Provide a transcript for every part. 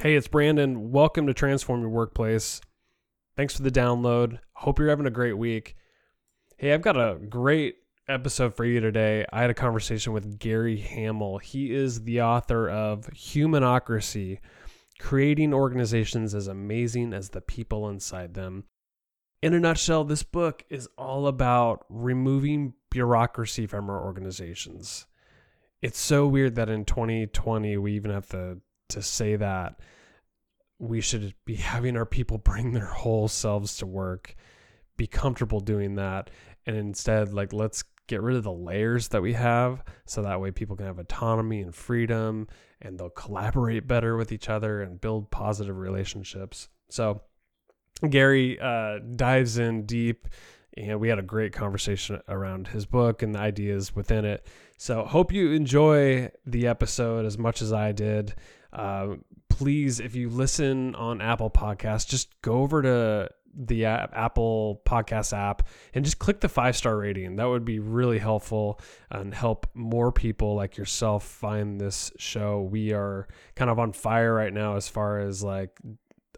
Hey, it's Brandon. Welcome to Transform Your Workplace. Thanks for the download. Hope you're having a great week. Hey, I've got a great episode for you today. I had a conversation with Gary Hamel. He is the author of Humanocracy Creating Organizations as Amazing as the People Inside Them. In a nutshell, this book is all about removing bureaucracy from our organizations. It's so weird that in 2020 we even have to to say that we should be having our people bring their whole selves to work, be comfortable doing that, and instead like let's get rid of the layers that we have so that way people can have autonomy and freedom and they'll collaborate better with each other and build positive relationships. So Gary uh, dives in deep and we had a great conversation around his book and the ideas within it. So, hope you enjoy the episode as much as I did. Uh, please, if you listen on Apple Podcasts, just go over to the Apple Podcast app and just click the five star rating. That would be really helpful and help more people like yourself find this show. We are kind of on fire right now as far as like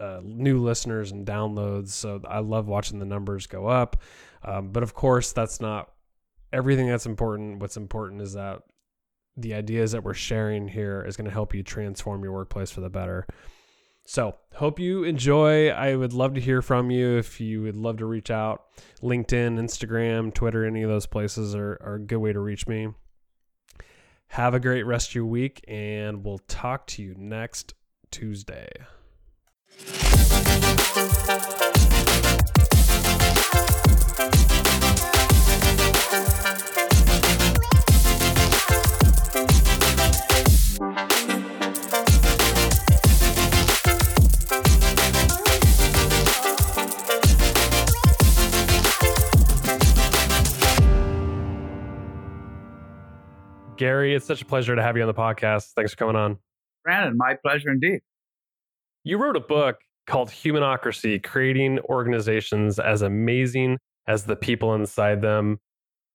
uh, new listeners and downloads. So I love watching the numbers go up. Um, but of course, that's not everything that's important. What's important is that the ideas that we're sharing here is going to help you transform your workplace for the better. So, hope you enjoy. I would love to hear from you if you would love to reach out. LinkedIn, Instagram, Twitter, any of those places are, are a good way to reach me. Have a great rest of your week, and we'll talk to you next Tuesday. Gary, it's such a pleasure to have you on the podcast. Thanks for coming on. Brandon, my pleasure indeed. You wrote a book called Humanocracy Creating Organizations as Amazing as the People Inside Them.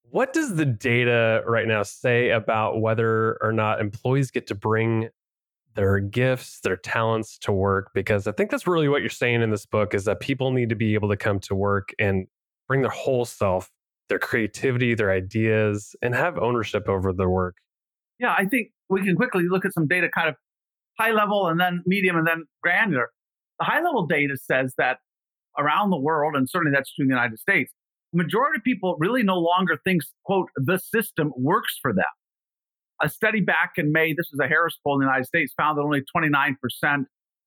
What does the data right now say about whether or not employees get to bring their gifts, their talents to work? Because I think that's really what you're saying in this book is that people need to be able to come to work and bring their whole self their creativity, their ideas, and have ownership over their work? Yeah, I think we can quickly look at some data kind of high level and then medium and then granular. The high level data says that around the world, and certainly that's true in the United States, the majority of people really no longer thinks, quote, the system works for them. A study back in May, this was a Harris poll in the United States, found that only 29%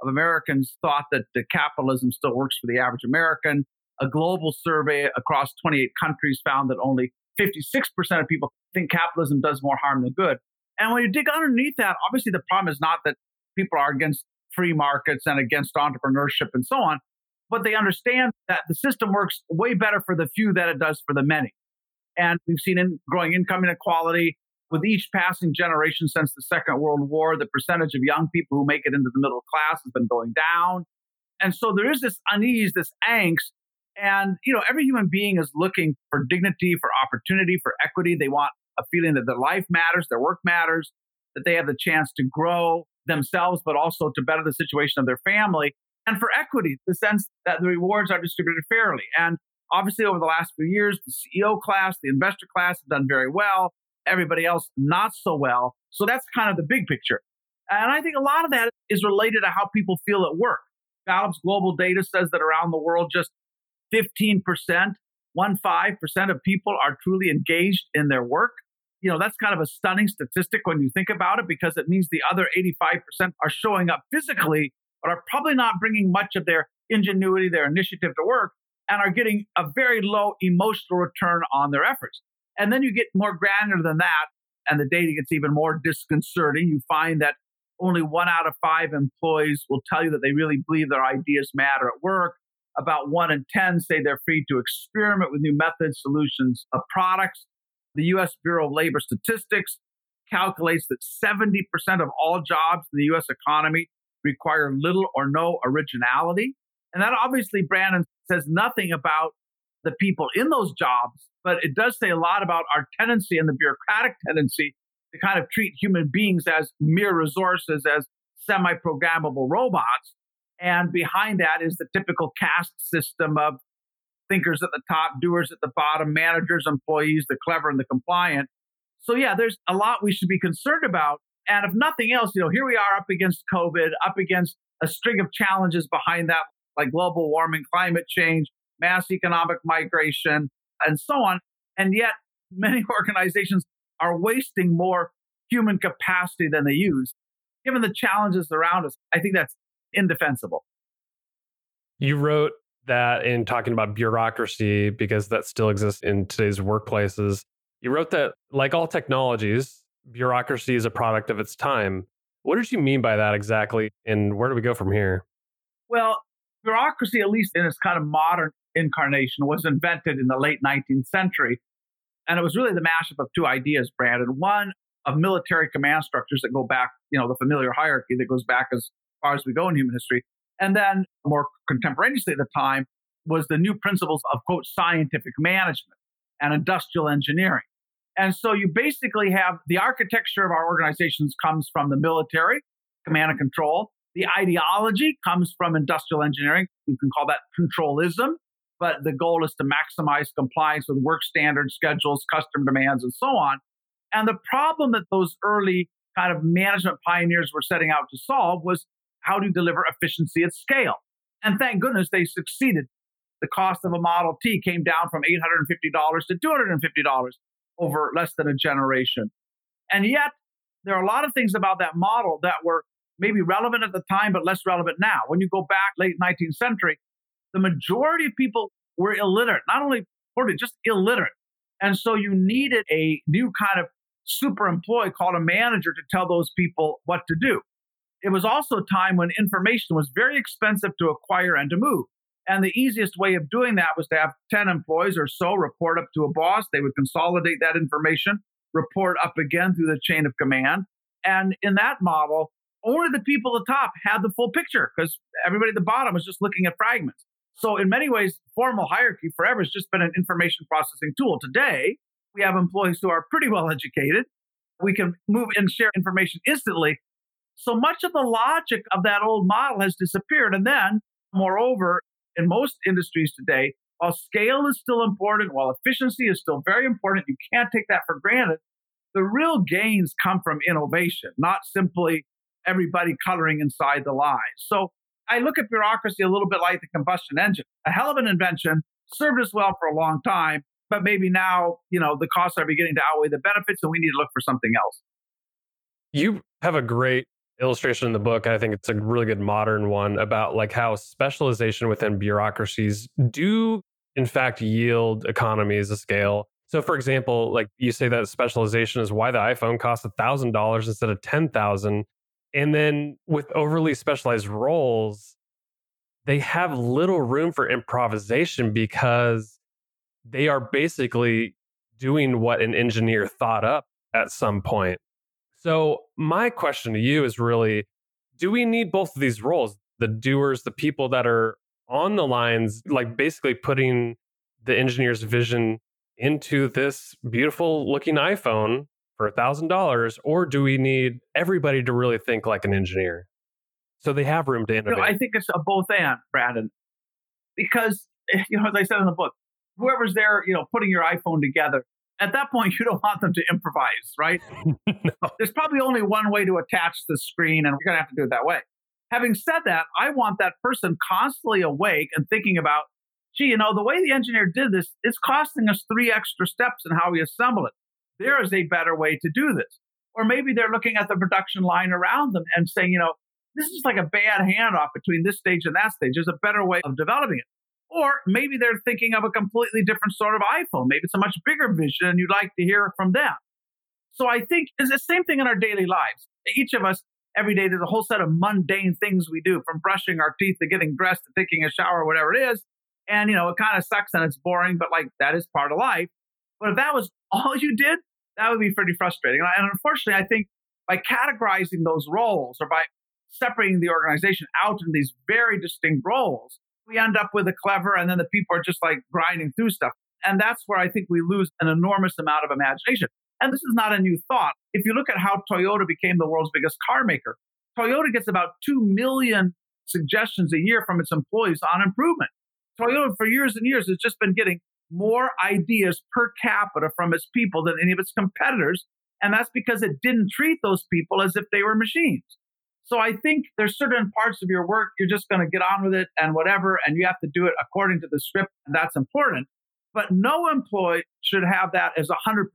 of Americans thought that the capitalism still works for the average American. A global survey across 28 countries found that only 56% of people think capitalism does more harm than good. And when you dig underneath that, obviously the problem is not that people are against free markets and against entrepreneurship and so on, but they understand that the system works way better for the few than it does for the many. And we've seen in growing income inequality with each passing generation since the Second World War. The percentage of young people who make it into the middle class has been going down. And so there is this unease, this angst and, you know, every human being is looking for dignity, for opportunity, for equity. They want a feeling that their life matters, their work matters, that they have the chance to grow themselves, but also to better the situation of their family. And for equity, the sense that the rewards are distributed fairly. And obviously, over the last few years, the CEO class, the investor class have done very well. Everybody else, not so well. So that's kind of the big picture. And I think a lot of that is related to how people feel at work. Gallup's global data says that around the world, just 15%, one five percent of people are truly engaged in their work. You know, that's kind of a stunning statistic when you think about it because it means the other 85% are showing up physically, but are probably not bringing much of their ingenuity, their initiative to work, and are getting a very low emotional return on their efforts. And then you get more granular than that, and the data gets even more disconcerting. You find that only one out of five employees will tell you that they really believe their ideas matter at work. About one in 10 say they're free to experiment with new methods, solutions, of products. The US Bureau of Labor Statistics calculates that 70% of all jobs in the US economy require little or no originality. And that obviously, Brandon, says nothing about the people in those jobs, but it does say a lot about our tendency and the bureaucratic tendency to kind of treat human beings as mere resources, as semi programmable robots. And behind that is the typical caste system of thinkers at the top, doers at the bottom, managers, employees, the clever and the compliant. So, yeah, there's a lot we should be concerned about. And if nothing else, you know, here we are up against COVID, up against a string of challenges behind that, like global warming, climate change, mass economic migration, and so on. And yet, many organizations are wasting more human capacity than they use. Given the challenges around us, I think that's indefensible. You wrote that in talking about bureaucracy, because that still exists in today's workplaces. You wrote that, like all technologies, bureaucracy is a product of its time. What did you mean by that exactly? And where do we go from here? Well, bureaucracy, at least in its kind of modern incarnation, was invented in the late 19th century. And it was really the mashup of two ideas, Brandon. One of military command structures that go back, you know, the familiar hierarchy that goes back as far as we go in human history. And then more contemporaneously at the time was the new principles of, quote, scientific management and industrial engineering. And so you basically have the architecture of our organizations comes from the military, command and control. The ideology comes from industrial engineering. You can call that controlism, but the goal is to maximize compliance with work standards, schedules, customer demands, and so on. And the problem that those early kind of management pioneers were setting out to solve was how do you deliver efficiency at scale. And thank goodness they succeeded. The cost of a Model T came down from $850 to $250 over less than a generation. And yet, there are a lot of things about that model that were maybe relevant at the time, but less relevant now. When you go back late 19th century, the majority of people were illiterate, not only poorly, just illiterate. And so you needed a new kind of super employee called a manager to tell those people what to do. It was also a time when information was very expensive to acquire and to move. And the easiest way of doing that was to have 10 employees or so report up to a boss. They would consolidate that information, report up again through the chain of command. And in that model, only the people at the top had the full picture because everybody at the bottom was just looking at fragments. So, in many ways, formal hierarchy forever has just been an information processing tool. Today, we have employees who are pretty well educated. We can move and share information instantly. So much of the logic of that old model has disappeared. And then, moreover, in most industries today, while scale is still important, while efficiency is still very important, you can't take that for granted. The real gains come from innovation, not simply everybody coloring inside the lines. So I look at bureaucracy a little bit like the combustion engine, a hell of an invention, served us well for a long time, but maybe now, you know, the costs are beginning to outweigh the benefits and we need to look for something else. You have a great illustration in the book. I think it's a really good modern one about like how specialization within bureaucracies do in fact yield economies of scale. So for example, like you say that specialization is why the iPhone costs $1000 instead of 10,000 and then with overly specialized roles they have little room for improvisation because they are basically doing what an engineer thought up at some point. So, my question to you is really do we need both of these roles? The doers, the people that are on the lines, like basically putting the engineer's vision into this beautiful looking iPhone for a thousand dollars, or do we need everybody to really think like an engineer? So they have room to innovate. You know, I think it's a both and, Brandon, because eh, you know, as I said in the book, whoever's there, you know, putting your iPhone together, at that point, you don't want them to improvise, right? There's probably only one way to attach the screen, and we're going to have to do it that way. Having said that, I want that person constantly awake and thinking about, gee, you know, the way the engineer did this, it's costing us three extra steps in how we assemble it. There is a better way to do this. Or maybe they're looking at the production line around them and saying, you know, this is like a bad handoff between this stage and that stage. There's a better way of developing it. Or maybe they're thinking of a completely different sort of iPhone. Maybe it's a much bigger vision and you'd like to hear from them. So I think it's the same thing in our daily lives. Each of us, every day, there's a whole set of mundane things we do from brushing our teeth to getting dressed to taking a shower, whatever it is. And, you know, it kind of sucks and it's boring, but like that is part of life. But if that was all you did, that would be pretty frustrating. And unfortunately, I think by categorizing those roles or by separating the organization out into these very distinct roles, we end up with a clever and then the people are just like grinding through stuff. And that's where I think we lose an enormous amount of imagination. And this is not a new thought. If you look at how Toyota became the world's biggest car maker, Toyota gets about 2 million suggestions a year from its employees on improvement. Toyota, for years and years, has just been getting more ideas per capita from its people than any of its competitors. And that's because it didn't treat those people as if they were machines. So I think there's certain parts of your work you're just going to get on with it and whatever, and you have to do it according to the script, and that's important. But no employee should have that as 100%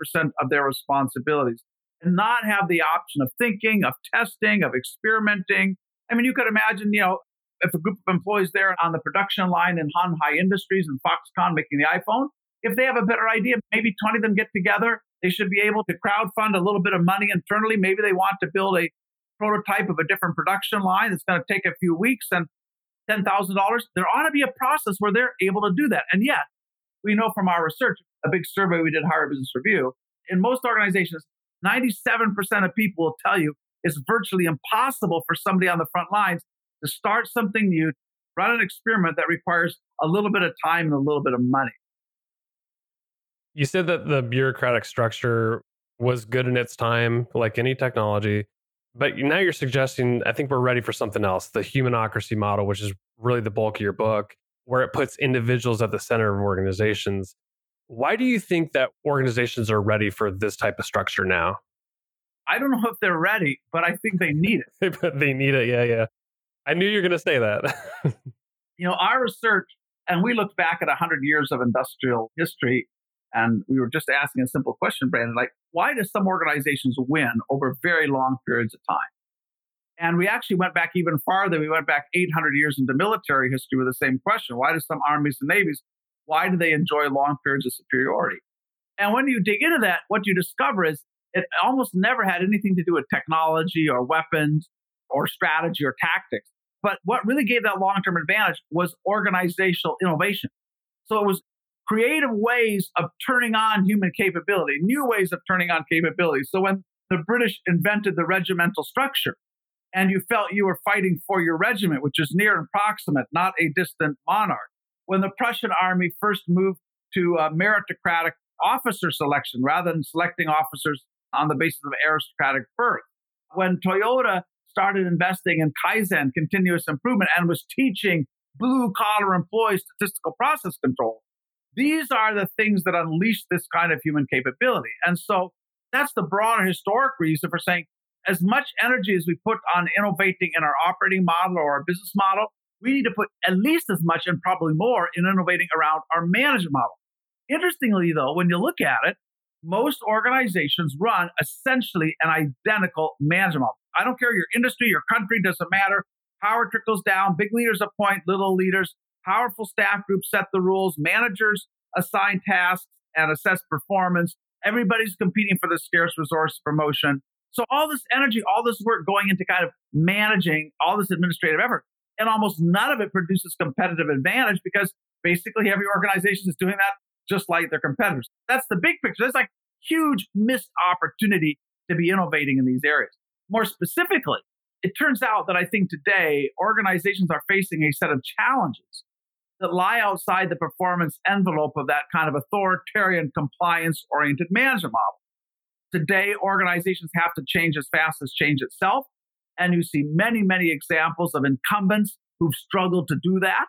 of their responsibilities and not have the option of thinking, of testing, of experimenting. I mean, you could imagine, you know, if a group of employees there on the production line in Hon Hai Industries and Foxconn making the iPhone, if they have a better idea, maybe 20 of them get together. They should be able to crowd fund a little bit of money internally. Maybe they want to build a prototype of a different production line that's going to take a few weeks and $10,000. There ought to be a process where they're able to do that. And yet, we know from our research, a big survey we did, Harvard Business Review, in most organizations, 97% of people will tell you it's virtually impossible for somebody on the front lines to start something new, run an experiment that requires a little bit of time and a little bit of money. You said that the bureaucratic structure was good in its time, like any technology. But now you're suggesting, I think we're ready for something else the humanocracy model, which is really the bulk of your book, where it puts individuals at the center of organizations. Why do you think that organizations are ready for this type of structure now? I don't know if they're ready, but I think they need it. they need it. Yeah, yeah. I knew you were going to say that. you know, our research, and we looked back at 100 years of industrial history, and we were just asking a simple question, Brandon, like, why do some organizations win over very long periods of time? And we actually went back even farther. We went back 800 years into military history with the same question. Why do some armies and navies, why do they enjoy long periods of superiority? And when you dig into that, what you discover is it almost never had anything to do with technology or weapons or strategy or tactics. But what really gave that long term advantage was organizational innovation. So it was creative ways of turning on human capability, new ways of turning on capability. So when the British invented the regimental structure, and you felt you were fighting for your regiment, which is near and proximate, not a distant monarch. When the Prussian army first moved to meritocratic officer selection rather than selecting officers on the basis of aristocratic birth. When Toyota started investing in Kaizen, continuous improvement, and was teaching blue collar employees statistical process control. These are the things that unleash this kind of human capability. And so that's the broader historic reason for saying as much energy as we put on innovating in our operating model or our business model, we need to put at least as much and probably more in innovating around our management model. Interestingly, though, when you look at it, most organizations run essentially an identical management model. I don't care your industry, your country, doesn't matter. Power trickles down, big leaders appoint little leaders, powerful staff groups set the rules, managers assign tasks and assess performance. Everybody's competing for the scarce resource promotion. So all this energy, all this work going into kind of managing all this administrative effort, and almost none of it produces competitive advantage because basically every organization is doing that just like their competitors. That's the big picture. There's like huge missed opportunity to be innovating in these areas. More specifically, it turns out that I think today organizations are facing a set of challenges that lie outside the performance envelope of that kind of authoritarian, compliance oriented management model. Today, organizations have to change as fast as change itself. And you see many, many examples of incumbents who've struggled to do that.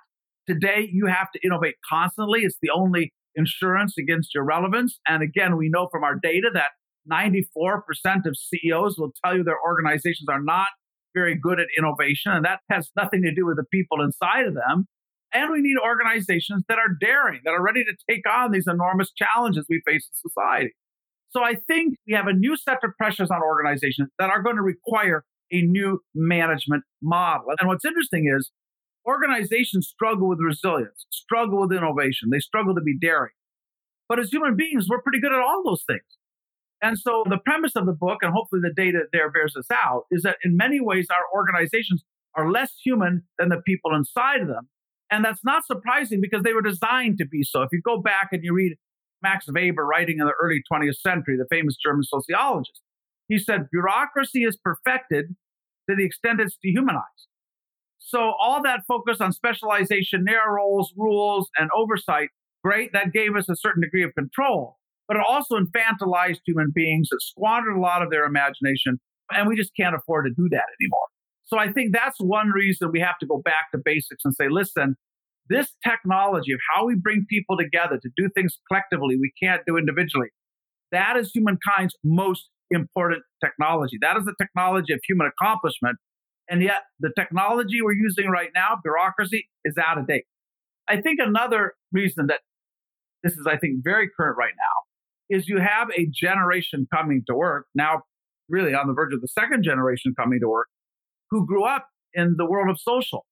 Today, you have to innovate constantly. It's the only insurance against irrelevance. And again, we know from our data that 94% of CEOs will tell you their organizations are not very good at innovation. And that has nothing to do with the people inside of them. And we need organizations that are daring, that are ready to take on these enormous challenges we face in society. So I think we have a new set of pressures on organizations that are going to require a new management model. And what's interesting is organizations struggle with resilience, struggle with innovation, they struggle to be daring. But as human beings, we're pretty good at all those things. And so the premise of the book, and hopefully the data there bears this out, is that in many ways our organizations are less human than the people inside of them. And that's not surprising because they were designed to be so. If you go back and you read Max Weber writing in the early 20th century, the famous German sociologist, he said, bureaucracy is perfected to the extent it's dehumanized. So all that focus on specialization, narrow roles, rules, and oversight, great, that gave us a certain degree of control. But it also infantilized human beings. It squandered a lot of their imagination. And we just can't afford to do that anymore. So I think that's one reason we have to go back to basics and say, listen, this technology of how we bring people together to do things collectively we can't do individually, that is humankind's most important technology. That is the technology of human accomplishment. And yet, the technology we're using right now, bureaucracy, is out of date. I think another reason that this is, I think, very current right now is you have a generation coming to work, now really on the verge of the second generation coming to work, who grew up in the world of social,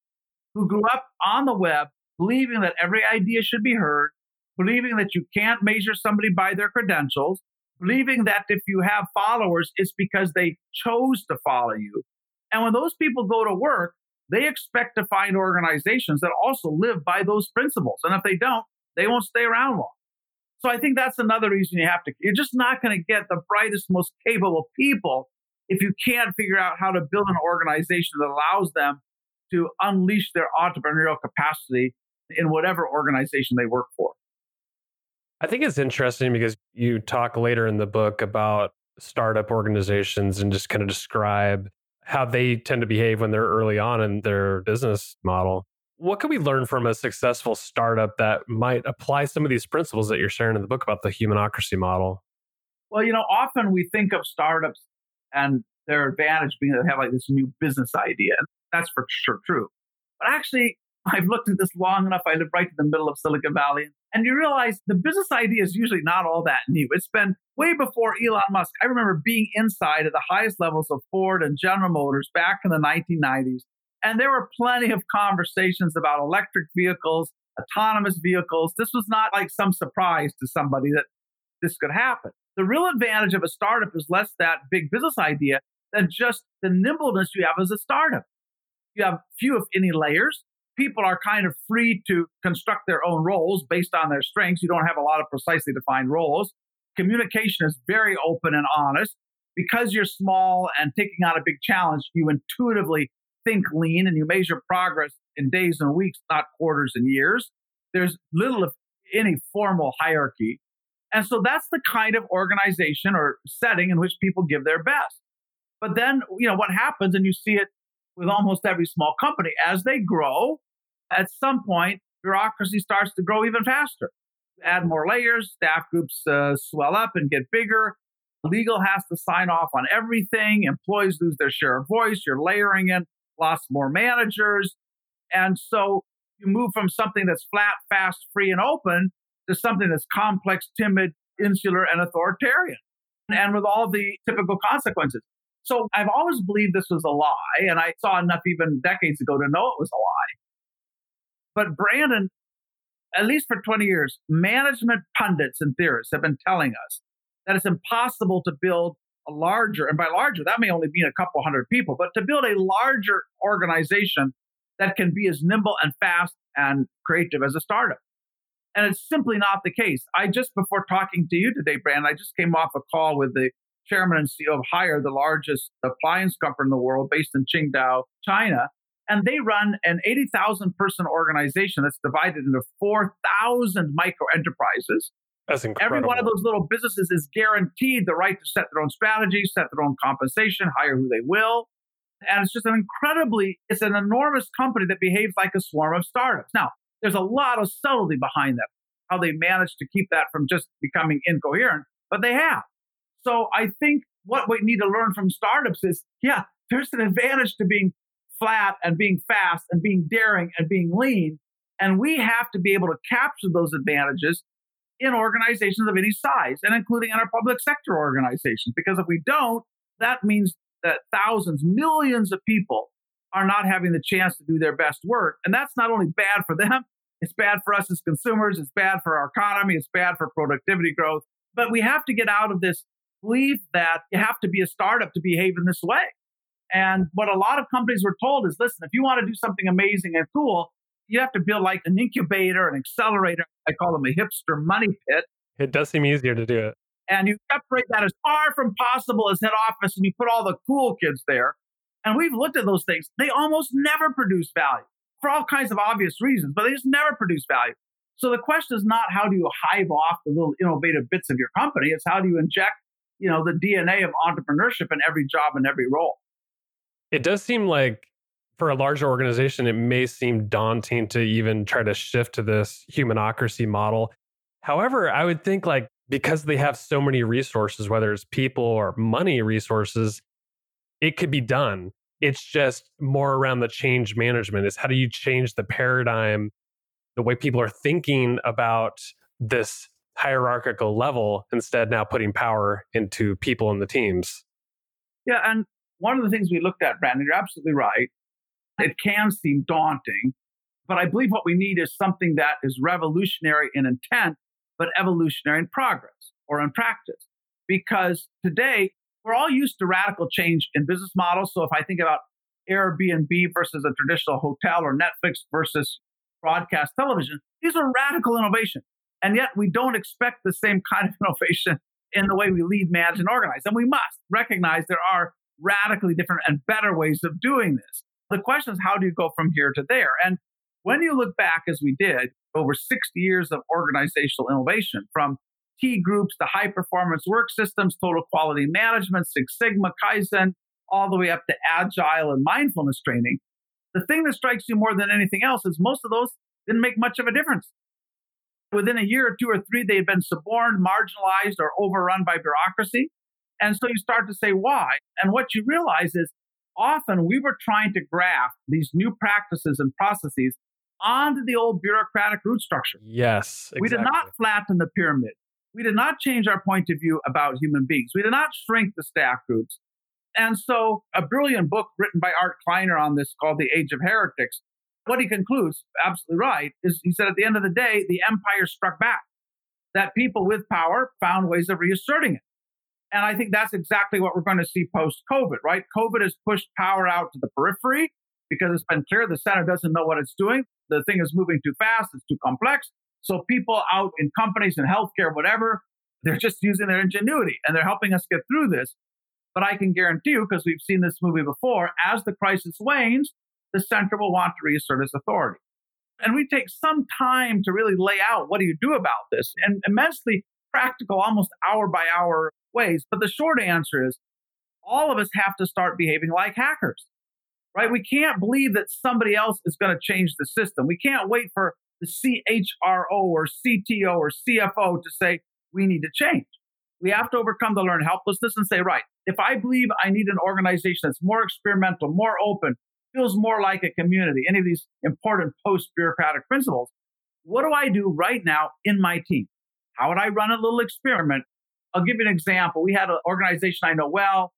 who grew up on the web, believing that every idea should be heard, believing that you can't measure somebody by their credentials, believing that if you have followers, it's because they chose to follow you. And when those people go to work, they expect to find organizations that also live by those principles. And if they don't, they won't stay around long. So I think that's another reason you have to, you're just not going to get the brightest, most capable people if you can't figure out how to build an organization that allows them to unleash their entrepreneurial capacity in whatever organization they work for. I think it's interesting because you talk later in the book about startup organizations and just kind of describe how they tend to behave when they're early on in their business model. What can we learn from a successful startup that might apply some of these principles that you're sharing in the book about the humanocracy model? Well, you know, often we think of startups and their advantage being that they have like this new business idea. That's for sure true. But actually, I've looked at this long enough. I live right in the middle of Silicon Valley. And you realize the business idea is usually not all that new. It's been way before Elon Musk. I remember being inside at the highest levels of Ford and General Motors back in the 1990s. And there were plenty of conversations about electric vehicles, autonomous vehicles. This was not like some surprise to somebody that this could happen. The real advantage of a startup is less that big business idea than just the nimbleness you have as a startup. You have few, if any, layers people are kind of free to construct their own roles based on their strengths. You don't have a lot of precisely defined roles. Communication is very open and honest. Because you're small and taking on a big challenge, you intuitively think lean and you measure progress in days and weeks, not quarters and years. There's little if any formal hierarchy. And so that's the kind of organization or setting in which people give their best. But then, you know, what happens, and you see it with almost every small company, as they grow, at some point, bureaucracy starts to grow even faster. Add more layers, staff groups uh, swell up and get bigger. Legal has to sign off on everything. Employees lose their share of voice. You're layering in lots more managers. And so you move from something that's flat, fast, free, and open to something that's complex, timid, insular, and authoritarian. And with all the typical consequences. So I've always believed this was a lie, and I saw enough even decades ago to know it was a lie. But Brandon, at least for 20 years, management pundits and theorists have been telling us that it's impossible to build a larger, and by larger, that may only mean a couple hundred people, but to build a larger organization that can be as nimble and fast and creative as a startup. And it's simply not the case. I just, before talking to you today, Brandon, I just came off a call with the chairman and CEO of Haier, the largest appliance company in the world based in Qingdao, China. And they run an 80,000 person organization that's divided into 4,000 micro enterprises. That's incredible. Every one of those little businesses is guaranteed the right to set their own strategy, set their own compensation, hire who they will. And it's just an incredibly, it's an enormous company that behaves like a swarm of startups. Now, there's a lot of subtlety behind that, how they managed to keep that from just becoming incoherent, but they have. So I think what we need to learn from startups is, yeah, there's an advantage to being flat and being fast and being daring and being lean. And we have to be able to capture those advantages in organizations of any size and including in our public sector organizations. Because if we don't, that means that thousands, millions of people are not having the chance to do their best work. And that's not only bad for them, it's bad for us as consumers, it's bad for our economy, it's bad for productivity growth. But we have to get out of this belief that you have to be a startup to behave in this way. And what a lot of companies were told is listen, if you want to do something amazing and cool, you have to build like an incubator, an accelerator. I call them a hipster money pit. It does seem easier to do it. And you separate that as far from possible as head office and you put all the cool kids there. And we've looked at those things. They almost never produce value for all kinds of obvious reasons, but they just never produce value. So the question is not how do you hive off the little innovative bits of your company, it's how do you inject, you know, the DNA of entrepreneurship in every job and every role. It does seem like for a larger organization, it may seem daunting to even try to shift to this humanocracy model. However, I would think like because they have so many resources, whether it's people or money resources, it could be done. It's just more around the change management is how do you change the paradigm, the way people are thinking about this hierarchical level instead now putting power into people in the teams. Yeah, and one of the things we looked at, Brandon, you're absolutely right. It can seem daunting, but I believe what we need is something that is revolutionary in intent, but evolutionary in progress or in practice. Because today, we're all used to radical change in business models. So if I think about Airbnb versus a traditional hotel or Netflix versus broadcast television, these are radical innovations. And yet we don't expect the same kind of innovation in the way we lead, manage, and organize. And we must recognize there are radically different and better ways of doing this. The question is, how do you go from here to there? And when you look back, as we did, over 60 years of organizational innovation, from T groups to high performance work systems, total quality management, Six Sigma, Kaizen, all the way up to agile and mindfulness training. The thing that strikes you more than anything else is most of those didn't make much of a difference. Within a year or two or three, they had been suborned, marginalized, or overrun by bureaucracy. And so you start to say, why? And what you realize is often we were trying to graft these new practices and processes onto the old bureaucratic root structure. Yes. Exactly. We did not flatten the pyramid. We did not change our point of view about human beings. We did not shrink the staff groups. And so, a brilliant book written by Art Kleiner on this called The Age of Heretics, what he concludes, absolutely right, is he said at the end of the day, the empire struck back, that people with power found ways of reasserting it. And I think that's exactly what we're going to see post COVID, right? COVID has pushed power out to the periphery because it's been clear the center doesn't know what it's doing. The thing is moving too fast, it's too complex. So people out in companies and healthcare, whatever, they're just using their ingenuity and they're helping us get through this. But I can guarantee you, because we've seen this movie before, as the crisis wanes, the center will want to reassert its authority. And we take some time to really lay out what do you do about this and immensely practical, almost hour by hour ways. But the short answer is all of us have to start behaving like hackers, right? We can't believe that somebody else is going to change the system. We can't wait for the CHRO or CTO or CFO to say, we need to change. We have to overcome the learned helplessness and say, right, if I believe I need an organization that's more experimental, more open, feels more like a community, any of these important post bureaucratic principles, what do I do right now in my team? How would I run a little experiment? I'll give you an example. We had an organization I know well.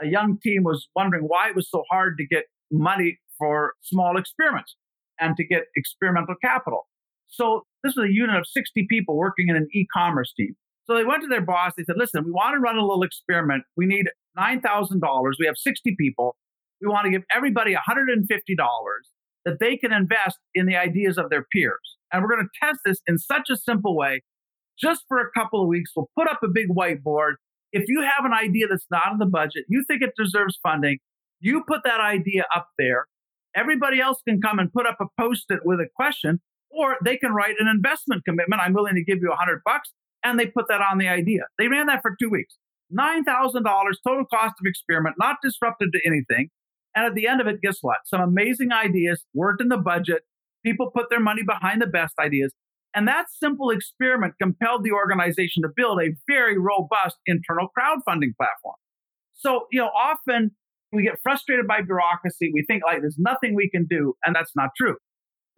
A young team was wondering why it was so hard to get money for small experiments and to get experimental capital. So this was a unit of 60 people working in an e-commerce team. So they went to their boss. They said, listen, we want to run a little experiment. We need $9,000. We have 60 people. We want to give everybody $150 that they can invest in the ideas of their peers. And we're going to test this in such a simple way. Just for a couple of weeks, we'll put up a big whiteboard. If you have an idea that's not in the budget, you think it deserves funding, you put that idea up there. Everybody else can come and put up a post it with a question, or they can write an investment commitment. I'm willing to give you a hundred bucks. And they put that on the idea. They ran that for two weeks. $9,000 total cost of experiment, not disrupted to anything. And at the end of it, guess what? Some amazing ideas weren't in the budget. People put their money behind the best ideas. And that simple experiment compelled the organization to build a very robust internal crowdfunding platform. So, you know, often we get frustrated by bureaucracy. We think like there's nothing we can do. And that's not true,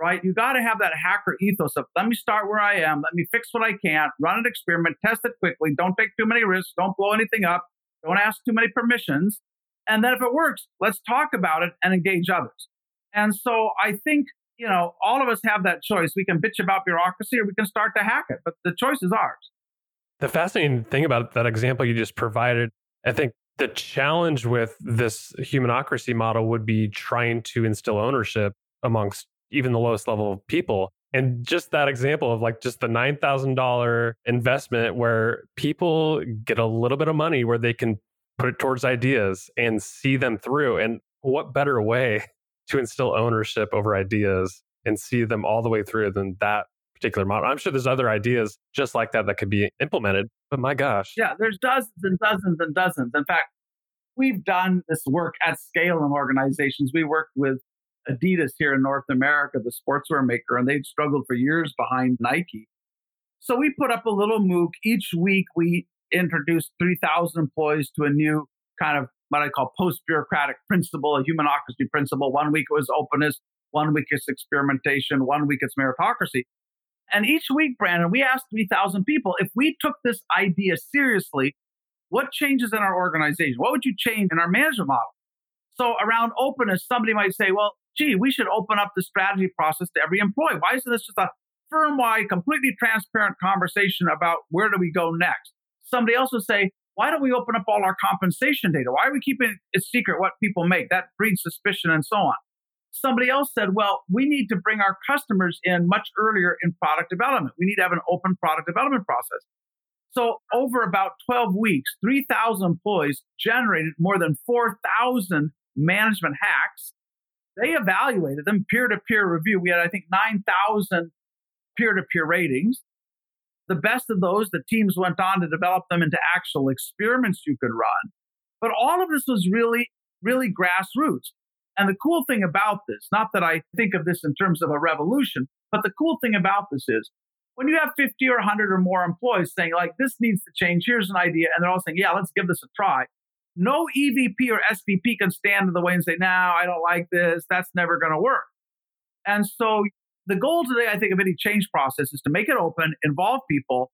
right? You got to have that hacker ethos of let me start where I am. Let me fix what I can, run an experiment, test it quickly. Don't take too many risks. Don't blow anything up. Don't ask too many permissions. And then if it works, let's talk about it and engage others. And so I think, you know, all of us have that choice. We can bitch about bureaucracy or we can start to hack it, but the choice is ours. The fascinating thing about that example you just provided, I think the challenge with this humanocracy model would be trying to instill ownership amongst even the lowest level of people. And just that example of like just the $9,000 investment where people get a little bit of money where they can put it towards ideas and see them through. And what better way to instill ownership over ideas and see them all the way through than that particular model? I'm sure there's other ideas just like that that could be implemented, but my gosh. Yeah, there's dozens and dozens and dozens. In fact, we've done this work at scale in organizations. We worked with Adidas here in North America, the sportswear maker, and they'd struggled for years behind Nike. So we put up a little MOOC. Each week we introduced 3,000 employees to a new kind of what I call post bureaucratic principle, a humanocracy principle. One week it was openness, one week it's experimentation, one week it's meritocracy. And each week, Brandon, we asked 3,000 people if we took this idea seriously, what changes in our organization? What would you change in our management model? So, around openness, somebody might say, well, gee, we should open up the strategy process to every employee. Why isn't this just a firm wide, completely transparent conversation about where do we go next? Somebody else would say, why don't we open up all our compensation data? Why are we keeping it secret what people make? That breeds suspicion and so on. Somebody else said, well, we need to bring our customers in much earlier in product development. We need to have an open product development process. So, over about 12 weeks, 3,000 employees generated more than 4,000 management hacks. They evaluated them peer to peer review. We had, I think, 9,000 peer to peer ratings. The best of those, the teams went on to develop them into actual experiments you could run. But all of this was really, really grassroots. And the cool thing about this, not that I think of this in terms of a revolution, but the cool thing about this is when you have 50 or 100 or more employees saying, like, this needs to change, here's an idea, and they're all saying, yeah, let's give this a try. No EVP or SVP can stand in the way and say, no, I don't like this. That's never going to work. And so the goal today, I think, of any change process is to make it open, involve people,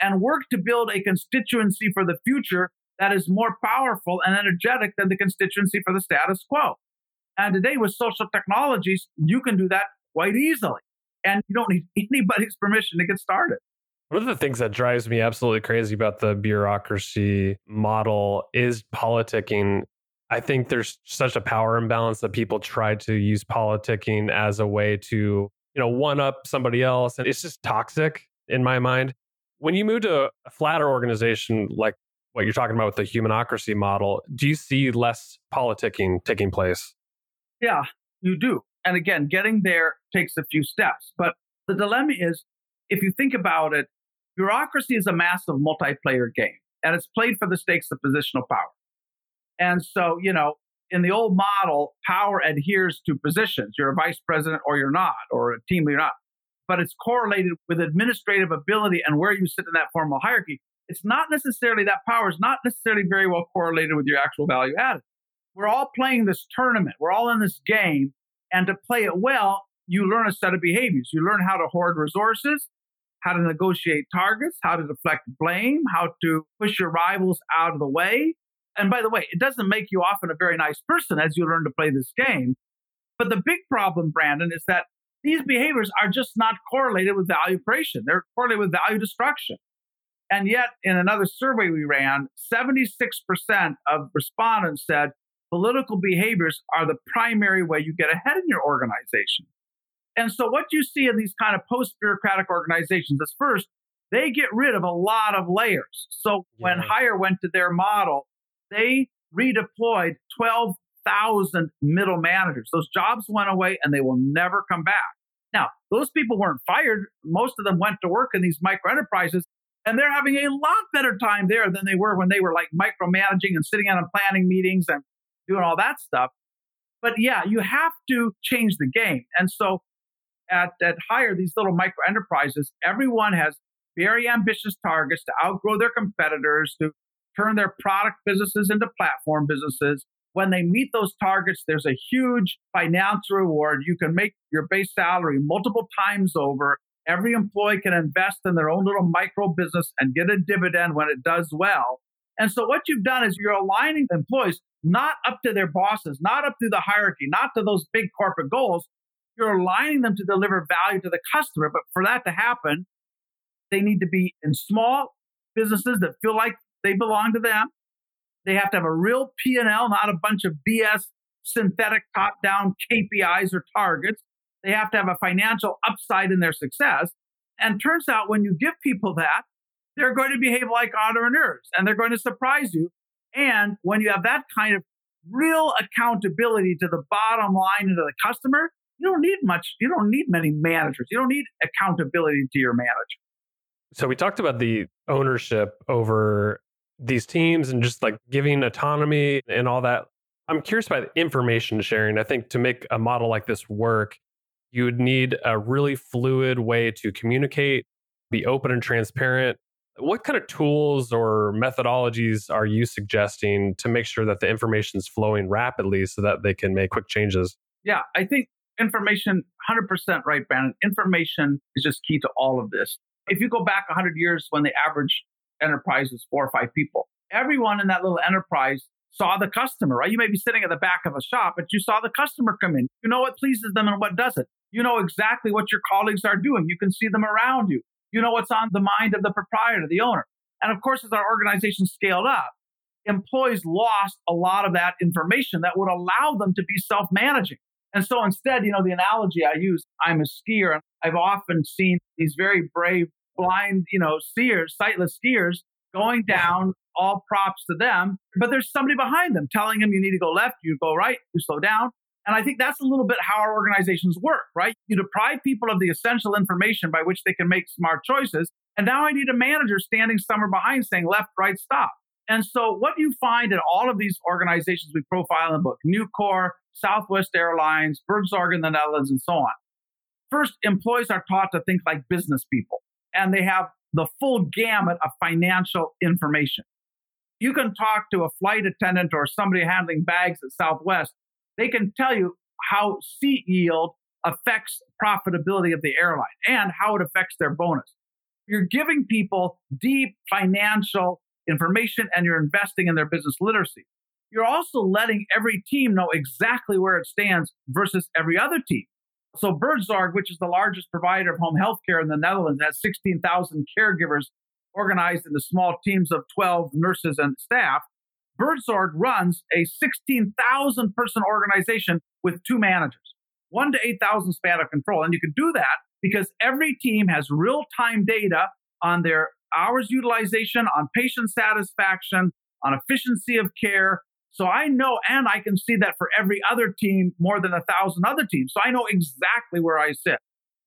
and work to build a constituency for the future that is more powerful and energetic than the constituency for the status quo. And today, with social technologies, you can do that quite easily. And you don't need anybody's permission to get started. One of the things that drives me absolutely crazy about the bureaucracy model is politicking. I think there's such a power imbalance that people try to use politicking as a way to you know, one up somebody else. And it's just toxic in my mind. When you move to a flatter organization like what you're talking about with the humanocracy model, do you see less politicking taking place? Yeah, you do. And again, getting there takes a few steps. But the dilemma is if you think about it, bureaucracy is a massive multiplayer game and it's played for the stakes of positional power. And so, you know, in the old model, power adheres to positions. You're a vice president or you're not, or a team leader not. But it's correlated with administrative ability and where you sit in that formal hierarchy. It's not necessarily that power is not necessarily very well correlated with your actual value added. We're all playing this tournament. We're all in this game. And to play it well, you learn a set of behaviors. You learn how to hoard resources, how to negotiate targets, how to deflect blame, how to push your rivals out of the way, and by the way, it doesn't make you often a very nice person as you learn to play this game. But the big problem, Brandon, is that these behaviors are just not correlated with value creation. They're correlated with value destruction. And yet, in another survey we ran, 76% of respondents said political behaviors are the primary way you get ahead in your organization. And so, what you see in these kind of post bureaucratic organizations is first, they get rid of a lot of layers. So, yeah. when Haier went to their model, they redeployed 12,000 middle managers. Those jobs went away and they will never come back. Now, those people weren't fired. Most of them went to work in these micro enterprises, and they're having a lot better time there than they were when they were like micromanaging and sitting on planning meetings and doing all that stuff. But yeah, you have to change the game. And so at, at Haier, these little micro enterprises, everyone has very ambitious targets to outgrow their competitors, to turn their product businesses into platform businesses. When they meet those targets, there's a huge financial reward. You can make your base salary multiple times over. Every employee can invest in their own little micro business and get a dividend when it does well. And so, what you've done is you're aligning employees not up to their bosses, not up to the hierarchy, not to those big corporate goals. You're aligning them to deliver value to the customer. But for that to happen, they need to be in small businesses that feel like they belong to them. They have to have a real P&L, not a bunch of BS synthetic top-down KPIs or targets. They have to have a financial upside in their success. And turns out when you give people that, they're going to behave like entrepreneurs and they're going to surprise you. And when you have that kind of real accountability to the bottom line and to the customer, you don't need much, you don't need many managers. You don't need accountability to your manager. So we talked about the ownership over these teams and just like giving autonomy and all that. I'm curious about information sharing. I think to make a model like this work, you would need a really fluid way to communicate, be open and transparent. What kind of tools or methodologies are you suggesting to make sure that the information is flowing rapidly so that they can make quick changes? Yeah, I think information, 100% right, Brandon. Information is just key to all of this. If you go back 100 years when the average enterprise is four or five people, everyone in that little enterprise saw the customer, right? You may be sitting at the back of a shop, but you saw the customer come in. You know what pleases them and what doesn't. You know exactly what your colleagues are doing. You can see them around you. You know what's on the mind of the proprietor, the owner. And of course, as our organization scaled up, employees lost a lot of that information that would allow them to be self managing. And so instead, you know, the analogy I use, I'm a skier. and I've often seen these very brave, blind, you know, skiers, sightless skiers going down, all props to them. But there's somebody behind them telling them you need to go left, you go right, you slow down. And I think that's a little bit how our organizations work, right? You deprive people of the essential information by which they can make smart choices. And now I need a manager standing somewhere behind saying left, right, stop. And so what you find in all of these organizations we profile in the book, Nucor, Southwest Airlines, Buurtzorg in the Netherlands, and so on. First, employees are taught to think like business people, and they have the full gamut of financial information. You can talk to a flight attendant or somebody handling bags at Southwest. They can tell you how seat yield affects profitability of the airline and how it affects their bonus. You're giving people deep financial information and you're investing in their business literacy. You're also letting every team know exactly where it stands versus every other team. So Buurtzorg, which is the largest provider of home health care in the Netherlands, has 16,000 caregivers organized into small teams of 12 nurses and staff. Buurtzorg runs a 16,000 person organization with two managers, one to 8,000 span of control. And you can do that because every team has real time data on their hours utilization, on patient satisfaction, on efficiency of care. So I know, and I can see that for every other team, more than a thousand other teams. So I know exactly where I sit.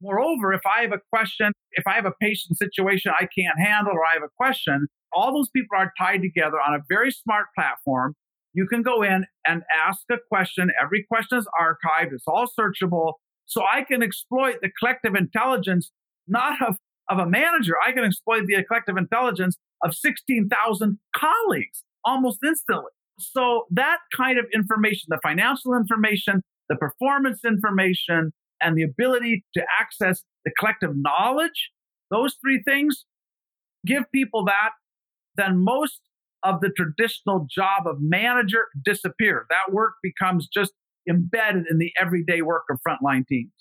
Moreover, if I have a question, if I have a patient situation I can't handle or I have a question, all those people are tied together on a very smart platform. You can go in and ask a question. Every question is archived, it's all searchable. So I can exploit the collective intelligence, not of of a manager, I can exploit the collective intelligence of 16,000 colleagues almost instantly. So that kind of information, the financial information, the performance information, and the ability to access the collective knowledge, those three things give people that, then most of the traditional job of manager disappears. That work becomes just embedded in the everyday work of frontline teams.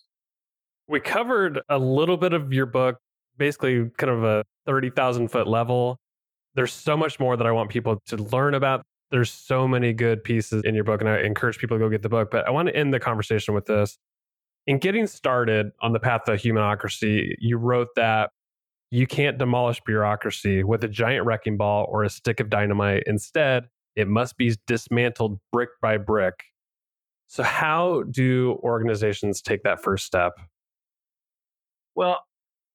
We covered a little bit of your book basically kind of a 30,000 foot level. There's so much more that I want people to learn about. There's so many good pieces in your book, and I encourage people to go get the book. But I want to end the conversation with this. In getting started on the path to humanocracy, you wrote that you can't demolish bureaucracy with a giant wrecking ball or a stick of dynamite. Instead, it must be dismantled brick by brick. So, how do organizations take that first step? Well,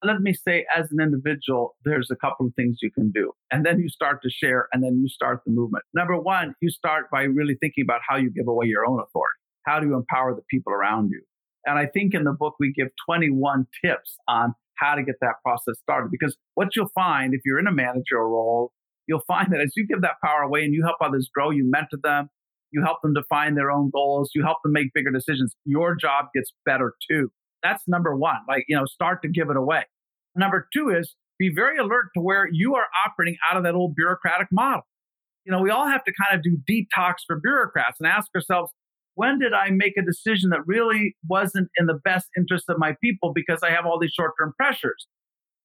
let me say, as an individual, there's a couple of things you can do. And then you start to share, and then you start the movement. Number one, you start by really thinking about how you give away your own authority. How do you empower the people around you? And I think in the book, we give 21 tips on how to get that process started. Because what you'll find if you're in a managerial role, you'll find that as you give that power away and you help others grow, you mentor them, you help them define their own goals, you help them make bigger decisions, your job gets better too. That's number one. Like, you know, start to give it away. Number two is be very alert to where you are operating out of that old bureaucratic model. You know, we all have to kind of do detox for bureaucrats and ask ourselves, when did I make a decision that really wasn't in the best interest of my people because I have all these short term pressures?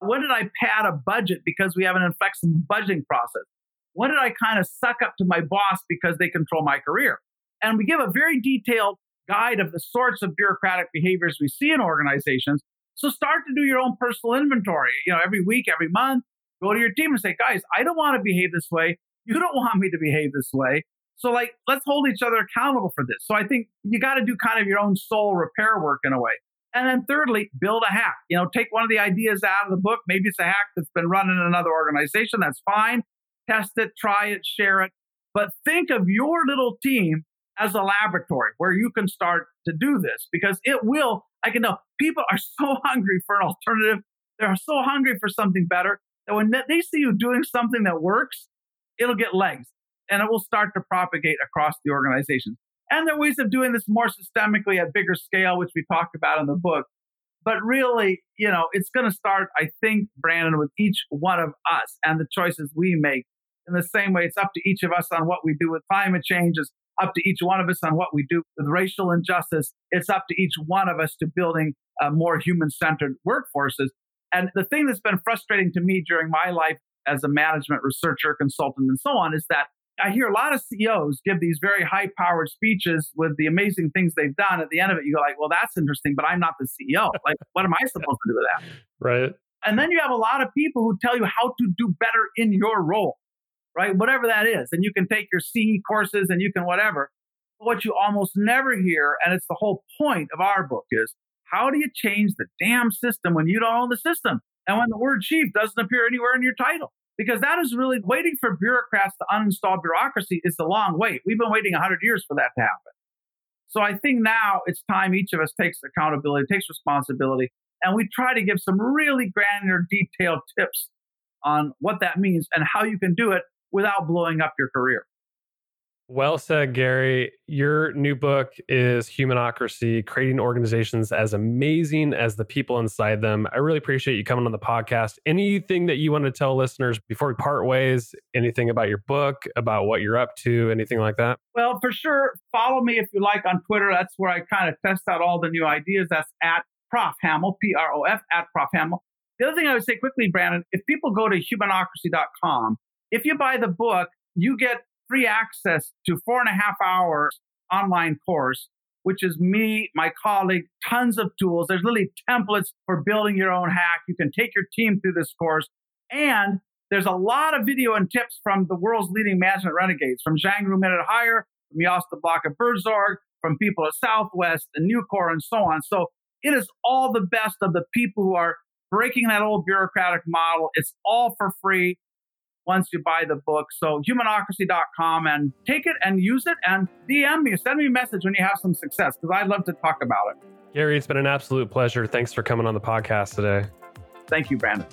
When did I pad a budget because we have an inflexible budgeting process? When did I kind of suck up to my boss because they control my career? And we give a very detailed guide of the sorts of bureaucratic behaviors we see in organizations. So start to do your own personal inventory. You know, every week, every month, go to your team and say, guys, I don't want to behave this way. You don't want me to behave this way. So, like, let's hold each other accountable for this. So, I think you got to do kind of your own soul repair work in a way. And then, thirdly, build a hack. You know, take one of the ideas out of the book. Maybe it's a hack that's been run in another organization. That's fine. test it, try it, share it. But think of your little team as a laboratory where you can start to do this because it will. I can know people are so hungry for an alternative. They're so hungry for something better that when they see you doing something that works, it'll get legs and it will start to propagate across the organization. And there are ways of doing this more systemically at bigger scale, which we talk about in the book. But really, you know, it's going to start, I think, Brandon, with each one of us and the choices we make. In the same way, it's up to each of us on what we do with climate change. It's up to each one of us on what we do with racial injustice. It's up to each one of us to building uh, more human centered workforces. And the thing that's been frustrating to me during my life as a management researcher, consultant, and so on is that I hear a lot of CEOs give these very high powered speeches with the amazing things they've done. At the end of it, you go like, well, that's interesting, but I'm not the CEO. Like, what am I supposed to do with that? Right. And then you have a lot of people who tell you how to do better in your role, right? Whatever that is. And you can take your CE courses and you can whatever. But what you almost never hear, and it's the whole point of our book, is how do you change the damn system when you don't own the system? And when the word chief doesn't appear anywhere in your title? Because that is really waiting for bureaucrats to uninstall bureaucracy is a long wait. We've been waiting 100 years for that to happen. So I think now it's time each of us takes accountability, takes responsibility, and we try to give some really granular, detailed tips on what that means and how you can do it without blowing up your career. Well said, Gary. Your new book is Humanocracy Creating Organizations as Amazing as the People Inside Them. I really appreciate you coming on the podcast. Anything that you want to tell listeners before we part ways? Anything about your book, about what you're up to, anything like that? Well, for sure. Follow me if you like on Twitter. That's where I kind of test out all the new ideas. That's at Prof Hamel, P R O F, at Prof Hamel. The other thing I would say quickly, Brandon, if people go to humanocracy.com, if you buy the book, you get free access to four and a half hours online course, which is me, my colleague, tons of tools. There's literally templates for building your own hack. You can take your team through this course. And there's a lot of video and tips from the world's leading management renegades, from Zhang Ruimin at Haier, from Jos de Blok at Buurtzorg, from people at Southwest and Nucor and so on. So it is all the best of the people who are breaking that old bureaucratic model. It's all for free once you buy the book. So humanocracy.com and take it and use it and DM me, send me a message when you have some success because I'd love to talk about it. Gary, it's been an absolute pleasure. Thanks for coming on the podcast today. Thank you, Brandon.